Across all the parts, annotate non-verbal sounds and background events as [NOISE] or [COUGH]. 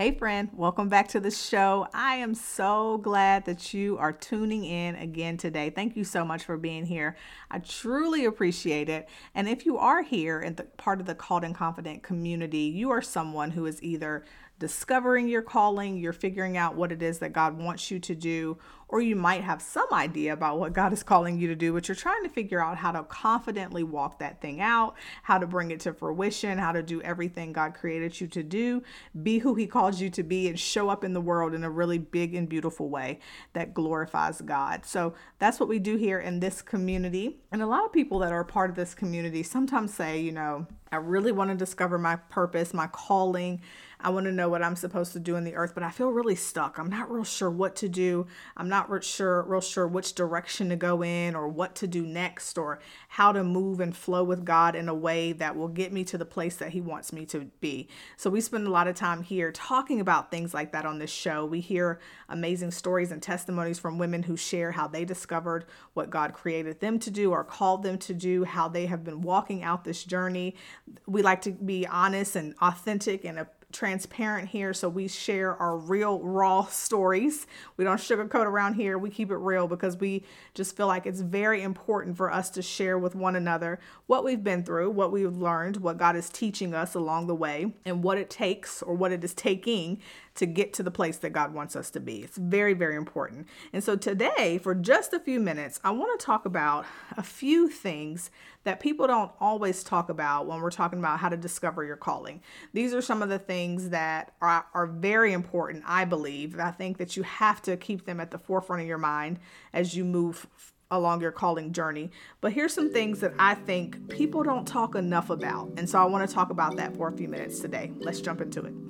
Hey, friend, welcome back to the show. I am so glad that you are tuning in again today. Thank you so much for being here. I truly appreciate it. And if you are here the part of the Called and Confident community, you are someone who is either discovering your calling, you're figuring out what it is that God wants you to do, or you might have some idea about what God is calling you to do, but you're trying to figure out how to confidently walk that thing out, how to bring it to fruition, how to do everything God created you to do, be who He called you to be, and show up in the world in a really big and beautiful way that glorifies God. So that's what we do here in this community. And a lot of people that are part of this community sometimes say, you know, I really want to discover my purpose, my calling. I want to know what I'm supposed to do in the earth, but I feel really stuck. I'm not real sure what to do. I'm not real sure, real sure which direction to go in or what to do next or how to move and flow with God in a way that will get me to the place that He wants me to be. So we spend a lot of time here talking about things like that on this show. We hear amazing stories and testimonies from women who share how they discovered what God created them to do or called them to do, how they have been walking out this journey we like to be honest and authentic and a transparent here so we share our real raw [LAUGHS] stories. We don't sugarcoat around here. We keep it real because we just feel like it's very important for us to share with one another what we've been through what we've learned what god is teaching us along the way and what it takes or what it is taking to get to the place that God wants us to be. It's very, very important. And so today, for just a few minutes, I want to talk about a few things that people don't always talk about when we're talking about how to discover your calling. These are some of the things that are, are very important, I believe. I think that you have to keep them at the forefront of your mind as you move along your calling journey. But here's some things that I think people don't talk enough about. And so I want to talk about that for a few minutes today. Let's jump into it.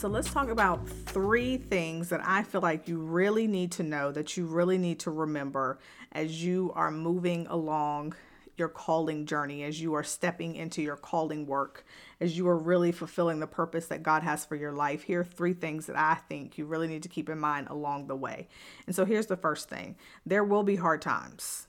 So let's talk about three things that I feel like you really need to know, that you really need to remember as you are moving along your calling journey, as you are stepping into your calling work, as you are really fulfilling the purpose that God has for your life. Here are three things that I think you really need to keep in mind along the way. And so here's the first thing there will be hard times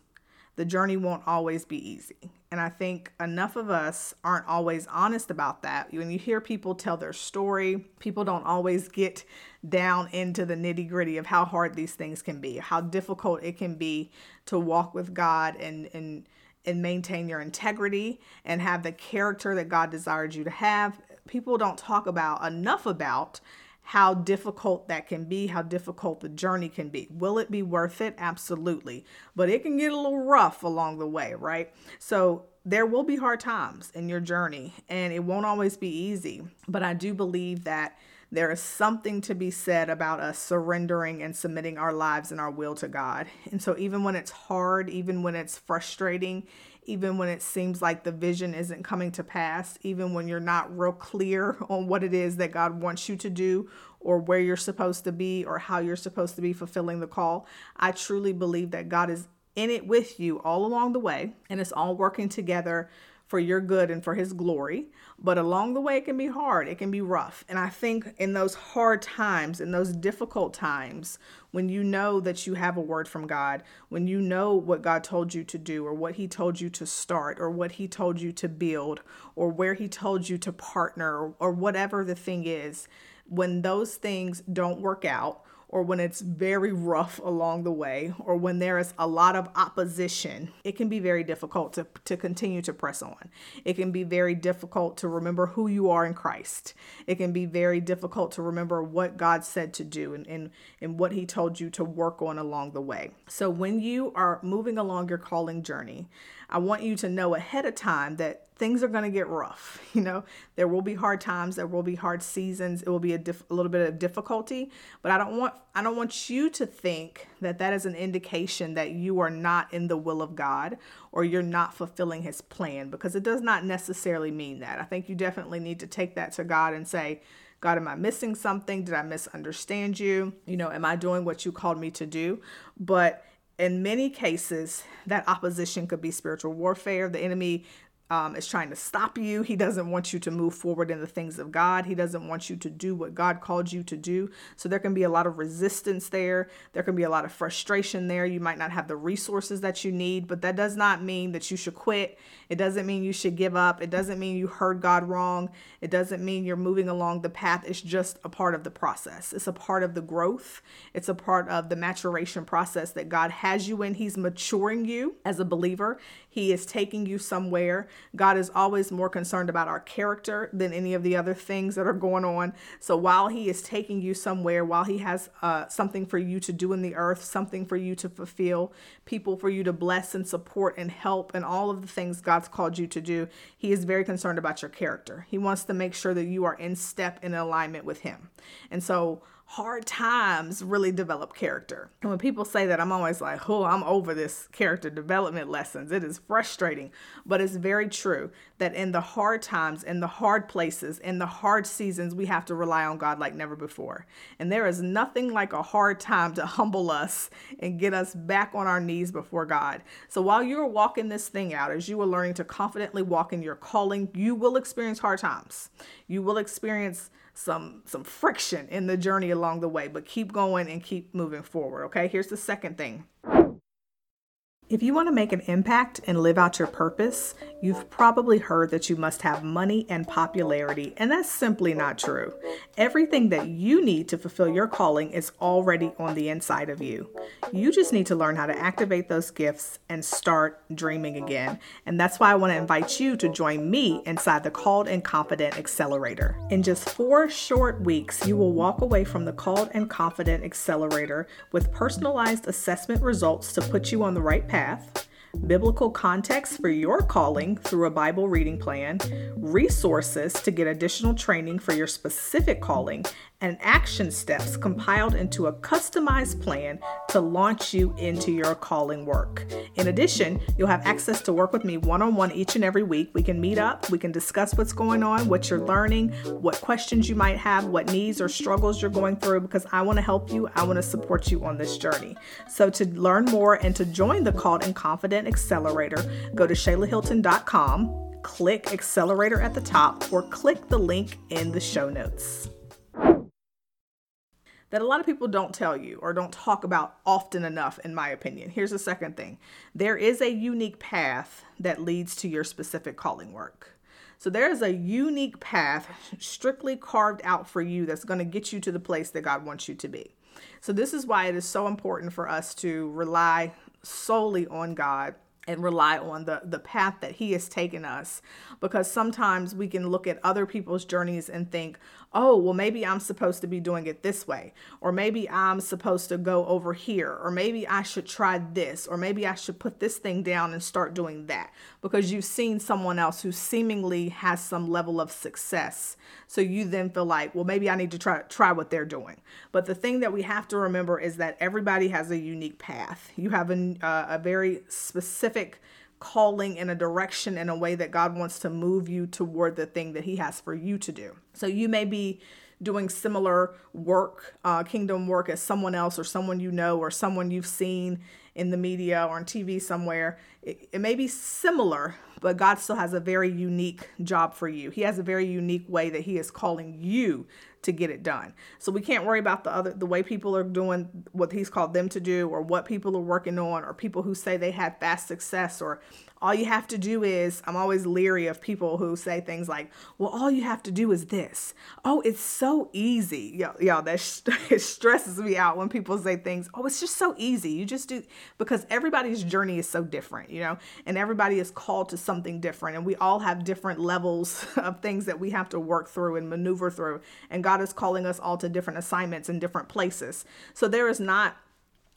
the journey won't always be easy. And I think enough of us aren't always honest about that. When you hear people tell their story, people don't always get down into the nitty gritty of how hard these things can be, how difficult it can be to walk with God and, and, and maintain your integrity and have the character that God desired you to have. People don't talk about enough about how difficult that can be, how difficult the journey can be. Will it be worth it? Absolutely. But it can get a little rough along the way, right? So there will be hard times in your journey and it won't always be easy. But I do believe that there is something to be said about us surrendering and submitting our lives and our will to God. And so, even when it's hard, even when it's frustrating, even when it seems like the vision isn't coming to pass, even when you're not real clear [LAUGHS] on what it is that God wants you to do or where you're supposed to be or how you're supposed to be fulfilling the call. I truly believe that God is in it with you all along the way and it's all working together for your good and for his glory. But along the way, it can be hard, it can be rough. And I think in those hard times, in those difficult times, when you know that you have a word from God, when you know what God told you to do, or what he told you to start, or what he told you to build, or where he told you to partner, or, whatever the thing is, when those things don't work out, or when it's very rough along the way, or when there is a lot of opposition, it can be very difficult to, to continue to press on. It can be very difficult to remember who you are in Christ. It can be very difficult to remember what God said to do and, and, and what He told you to work on along the way. So when you are moving along your calling journey, I want you to know ahead of time that things are going to get rough. [LAUGHS] You know, there will be hard times, there will be hard seasons, it will be a, a little bit of difficulty, but I don't want I don't want you to think that that is an indication that you are not in the will of God or you're not fulfilling his plan because it does not necessarily mean that. I think you definitely need to take that to God and say, God, am I missing something? Did I misunderstand you? You know, am I doing what you called me to do? But in many cases, that opposition could be spiritual warfare. The enemy um, is trying to stop you. He doesn't want you to move forward in the things of God. He doesn't want you to do what God called you to do. So there can be a lot of resistance there. There can be a lot of frustration there. You might not have the resources that you need, but that does not mean that you should quit. It doesn't mean you should give up. It doesn't mean you heard God wrong. It doesn't mean you're moving along the path. It's just a part of the process. It's a part of the growth. It's a part of the maturation process that God has you in. He's maturing you as a believer. He is taking you somewhere. God is always more concerned about our character than any of the other things that are going on. So while He is taking you somewhere, while He has uh, something for you to do in the earth, something for you to fulfill, people for you to bless and support and help, and all of the things God's called you to do, He is very concerned about your character. He wants to make sure that you are in step in alignment with Him. And so, hard times really develop character. And when people say that, I'm always like, oh, I'm over this character development lessons. It is frustrating, but it's very true that in the hard times, in the hard places, in the hard seasons, we have to rely on God like never before. And there is nothing like a hard time to [LAUGHS] humble us and get us back on our knees before God. So while you're walking this thing out, as you are learning to confidently walk in your calling, you will experience hard times. You will experience some some friction in the journey along the way but keep going and keep moving forward okay? Here's the second thing if you want to make an impact and live out your purpose, you've probably heard that you must have money and popularity, and that's simply not true. Everything that you need to fulfill your calling is already on the inside of you. You just need to learn how to activate those gifts and start dreaming again. And that's why I want to invite you to join me inside the Called and Confident Accelerator. In just four short weeks, you will walk away from the Called and Confident Accelerator with personalized assessment results to put you on the right path path, biblical context for your calling through a Bible reading plan, resources to get additional training for your specific calling, and action steps compiled into a customized plan to launch you into your calling work. In addition, you'll have access to work with me one on one each and every week. We can meet up, we can discuss what's going on, what you're learning, what questions you might have, what needs or struggles you're going through, because I want to help you. I want to support you on this journey. So, to learn more and to join the Called and Confident Accelerator, go to ShaylaHilton.com, click Accelerator at the top, or click the link in the show notes that a lot of people don't tell you or don't talk about often enough, in my opinion. Here's the second thing there is a unique path that leads to your specific calling work. So there is a unique path strictly carved out for you that's going to get you to the place that God wants you to be. So this is why it is so important for us to rely solely on God and rely on the the path that he has taken us because sometimes we can look at other people's journeys and think oh well maybe i'm supposed to be doing it this way or maybe i'm supposed to go over here or maybe i should try this or maybe i should put this thing down and start doing that. Because you've seen someone else who seemingly has some level of success. So you then feel like well maybe i need to try try what they're doing. But the thing that we have to remember is that everybody has a unique path. You have a, uh, a very specific specific calling in a direction in a way that God wants to move you toward the thing that He has for you to do. So you may be doing similar work, uh, kingdom work, as someone else or someone you know or someone you've seen in the media or on TV somewhere. It, it may be similar, but God still has a very unique job for you. He has a very unique way that He is calling you to get it done. So we can't worry about the other the way people are doing what he's called them to do or what people are working on or people who say they had fast success or all you have to do is i'm always leery of people who say things like well all you have to do is this oh it's so easy Y'all, y'all that [LAUGHS] it stresses me out when people say things oh it's just so easy you just do because everybody's journey is so different you know and everybody is called to something different. And we all have different levels [LAUGHS] of things that we have to work through and maneuver through. And god is calling us all to different assignments in different places. So there is not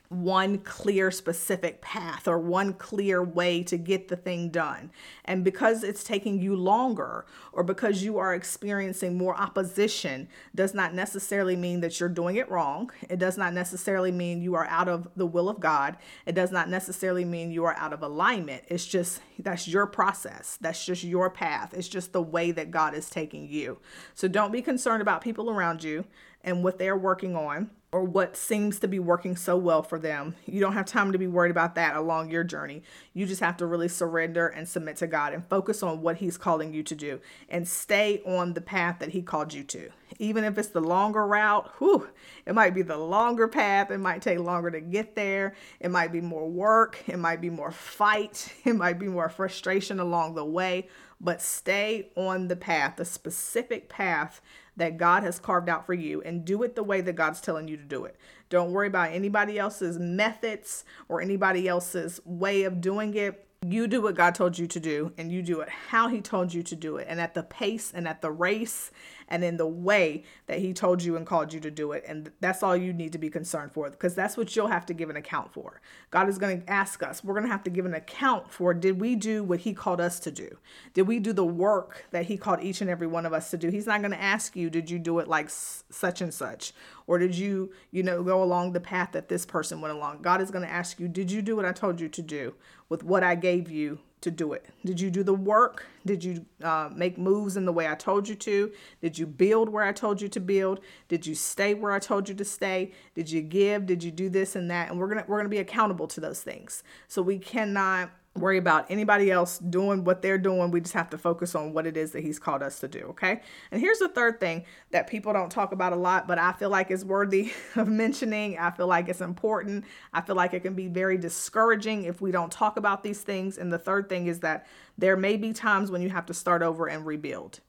one clear specific path or one clear way to get the thing done. And because it's taking you longer or because you are experiencing more opposition does not necessarily mean that you're doing it wrong. It does not necessarily mean you are out of the will of God. It does not necessarily mean you are out of alignment. It's just that's your process. That's just your path. It's just the way that God is taking you. So don't be concerned about people around you and what they're working on or what seems to be working so well for them. You don't have time to be worried about that along your journey. You just have to really surrender and submit to God and focus on what He's calling you to do and stay on the path that He called you to. Even if it's the longer route, whew, it might be the longer path. It might take longer to get there. It might be more work. It might be more fight. [LAUGHS] It might be more frustration along the way. But stay on the path, the specific path that God has carved out for you and do it the way that God's telling you to do it. Don't worry about anybody else's methods or anybody else's way of doing it. You do what God told you to do and you do it how He told you to do it and at the pace and at the race and in the way that He told you and called you to do it. And that's all you need to be concerned for because that's what you'll have to give an account for. God is going to ask us, we're going to have to give an account for did we do what He called us to do? Did we do the work that He called each and every one of us to do? He's not going to ask you, did you do it like such and such? Or did you, you know, go along the path that this person went along? God is going to ask you, did you do what I told you to do with what I gave you to do it? Did you do the work? Did you uh, make moves in the way I told you to? Did you build where I told you to build? Did you stay where I told you to stay? Did you give? Did you do this and that? And we're gonna we're gonna be accountable to those things. So we cannot worry about anybody else doing what they're doing. We just have to focus on what it is that he's called us to do. Okay. And here's the third thing that people don't talk about a lot, but I feel like is worthy [LAUGHS] of mentioning. I feel like it's important. I feel like it can be very discouraging if we don't talk about these things. And the third thing is that there may be times when you have to start over and rebuild.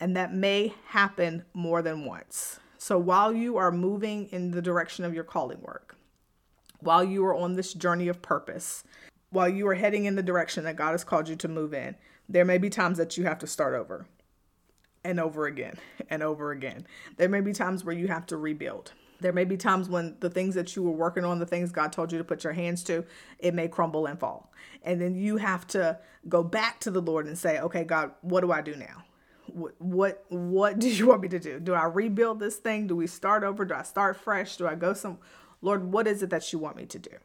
And that may happen more than once. So while you are moving in the direction of your calling work, while you are on this journey of purpose, while you are heading in the direction that God has called you to move in, there may be times that you have to start over and over again and over again. There may be times where you have to rebuild. There may be times when the things that you were working on, the things God told you to put your hands to, it may crumble and fall. And then you have to go back to the Lord and say, "Okay, God, what do I do now? What what what [LAUGHS] do you want me to do? Do I rebuild this thing? Do we start over? Do I start fresh? Do I go some Lord, what is it that you want me to do?"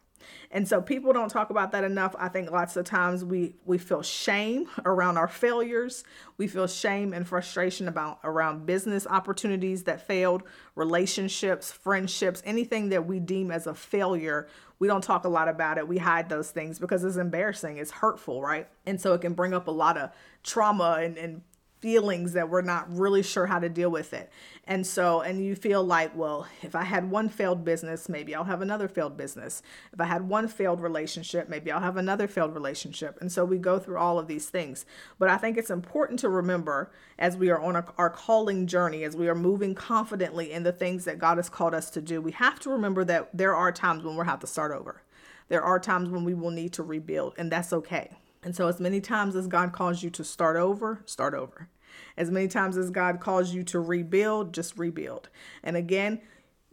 And so people don't talk about that enough. I think lots of times we we feel shame around our failures. We feel shame and frustration about around business opportunities that failed, relationships, friendships, anything that we deem as a failure. We don't talk a lot about it. We hide those things because it's embarrassing, it's hurtful, right? And so it can bring up a lot of trauma and, and feelings that we're not really sure how to deal with it. And so, and you feel like, well, if I had one failed business, maybe I'll have another failed business. If I had one failed relationship, maybe I'll have another failed relationship. And so we go through all of these things. But I think it's important to remember as we are on our, our calling journey, as we are moving confidently in the things that God has called us to do, we have to remember that there are times when we'll have to start over. There are times when we will need to rebuild, and that's okay. And so, as many times as God calls you to start over, start over. As many times as God calls you to rebuild, just rebuild. And again,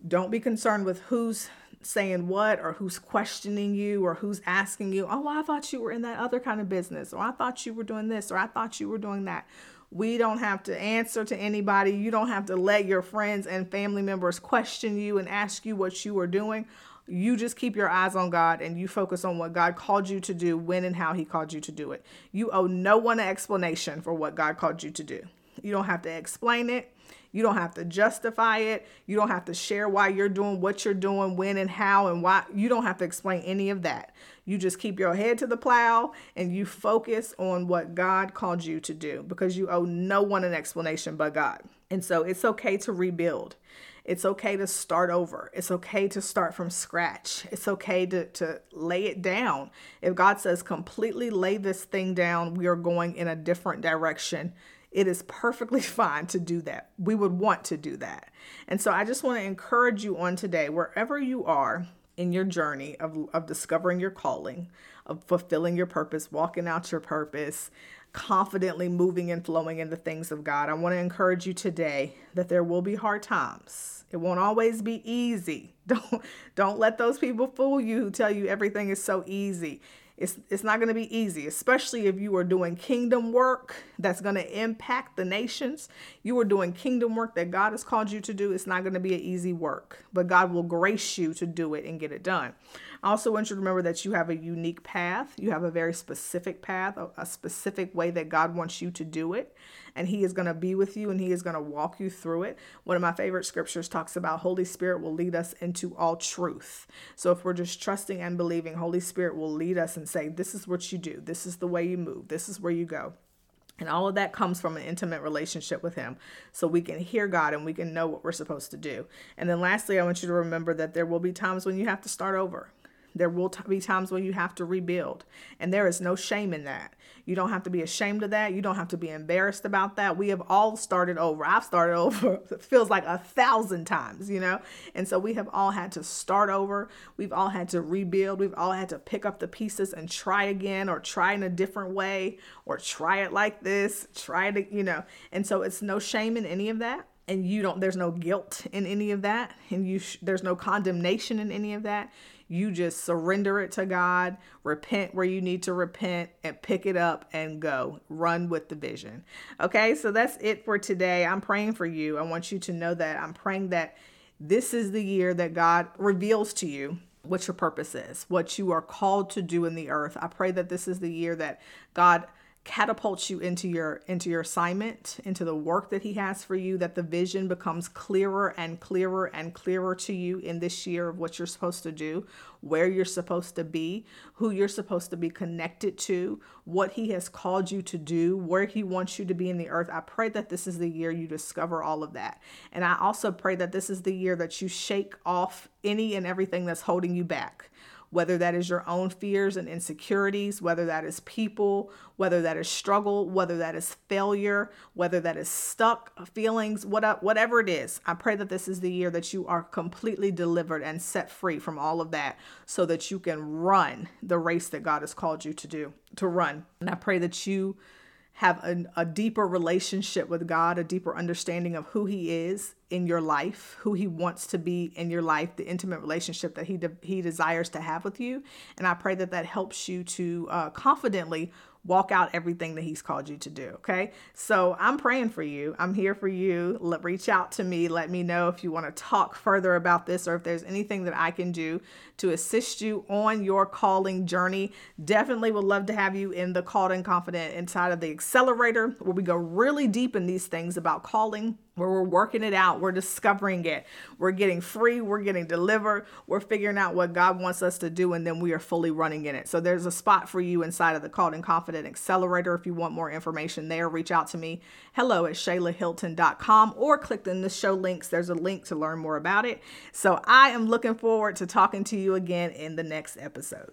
don't be concerned with who's saying what or who's questioning you or who's asking you, oh, I thought you were in that other kind of business, or I thought you were doing this, or I thought you were doing that. We don't have to answer to anybody. You don't have to let your friends and family members question you and ask you what you are doing. You just keep your eyes on God and you focus on what God called you to do, when and how He called you to do it. You owe no one an explanation for what God called you to do. You don't have to explain it. You don't have to justify it. You don't have to share why you're doing what you're doing, when and how and why. You don't have to explain any of that. You just keep your head to the plow and you focus on what God called you to do because you owe no one an explanation but God. And so it's okay to rebuild. It's okay to start over. It's okay to start from scratch. It's okay to, to lay it down. If God says completely lay this thing down, we are going in a different direction. It is perfectly [LAUGHS] fine to do that. We would want to do that. And so I just want to encourage you on today, wherever you are in your journey of, of discovering your calling, of fulfilling your purpose, walking out your purpose, confidently moving and flowing in the things of God. I want to encourage you today that there will be hard times. It won't always be easy. [LAUGHS] Don't don't let those people fool you who tell you everything is so easy. It's, it's not going to be easy, especially if you are doing kingdom work that's going to impact the nations. You are doing kingdom work that God has called you to do. It's not going to be an easy work, but God will grace you to do it and get it done. I also want you to remember that you have a unique path. You have a very specific path, a, specific way that God wants you to do it. And He is going to be with you and He is going to walk you through it. One of my favorite scriptures talks about Holy Spirit will lead us into all truth. So if we're just trusting and believing, Holy Spirit will lead us and say, This is what you do, this is the way you move, this is where you go. And all of that comes from an intimate relationship with Him. So we can hear God and we can know what we're supposed to do. And then lastly, I want you to remember that there will be times when you have to start over. There will t- be times when you have to rebuild, and there is no shame in that. You don't have to be ashamed of that. You don't have to be embarrassed about that. We have all started over. I've started [LAUGHS] over, it feels like a thousand times, you know? And so we have all had to start over. We've all had to rebuild. We've all had to pick up the pieces and try again, or try in a different way, or try it like this, try it, you know? And so it's no shame in any of that and you don't there's no guilt in any of that and you sh- there's no condemnation in any of that you just surrender it to God, repent where you need to repent, and pick it up and go. Run with the vision. Okay, so that's it for today. I'm praying for you. I want you to know that I'm praying that this is the year that God reveals to you what your purpose is, what you are called to do in the earth. I pray that this is the year that God catapults you into your into your assignment into the work that he has for you that the vision becomes clearer and clearer and clearer to you in this year of what you're supposed to do where you're supposed to be who you're supposed to be connected to what he has called you to do where he wants you to be in the earth. I pray that this is the year you discover all of that. And i also pray that this is the year that you shake off any and everything that's holding you back whether that is your own fears and insecurities, whether that is people, whether that is struggle, whether that is failure, whether that is stuck feelings, whatever it is. I pray that this is the year that you are completely delivered and set free from all of that so that you can run the race that God has called you to do, to run. And I pray that you have a, a, deeper relationship with God, a deeper understanding of who He is in your life, who He wants to be in your life, the intimate relationship that He de- He desires to have with you. And I pray that that helps you to uh, confidently walk out everything that he's called you to do. Okay. So I'm praying for you. I'm here for you. Let, reach out to me. Let me know if you want to talk further about this or if there's anything that I can do to assist you on your calling journey. Definitely would love to have you in the Called and Confident inside of the accelerator where we go really deep in these things about calling where we're working it out, we're discovering it, we're getting free, we're getting delivered, we're figuring out what God wants us to do, and then we are fully running in it. So there's a spot for you inside of the Called and Confident Accelerator. If you want more information there, reach out to me, hello at shaylahilton.com, or click in the show links. There's a link to learn more about it. So I am looking forward to talking to you again in the next episode.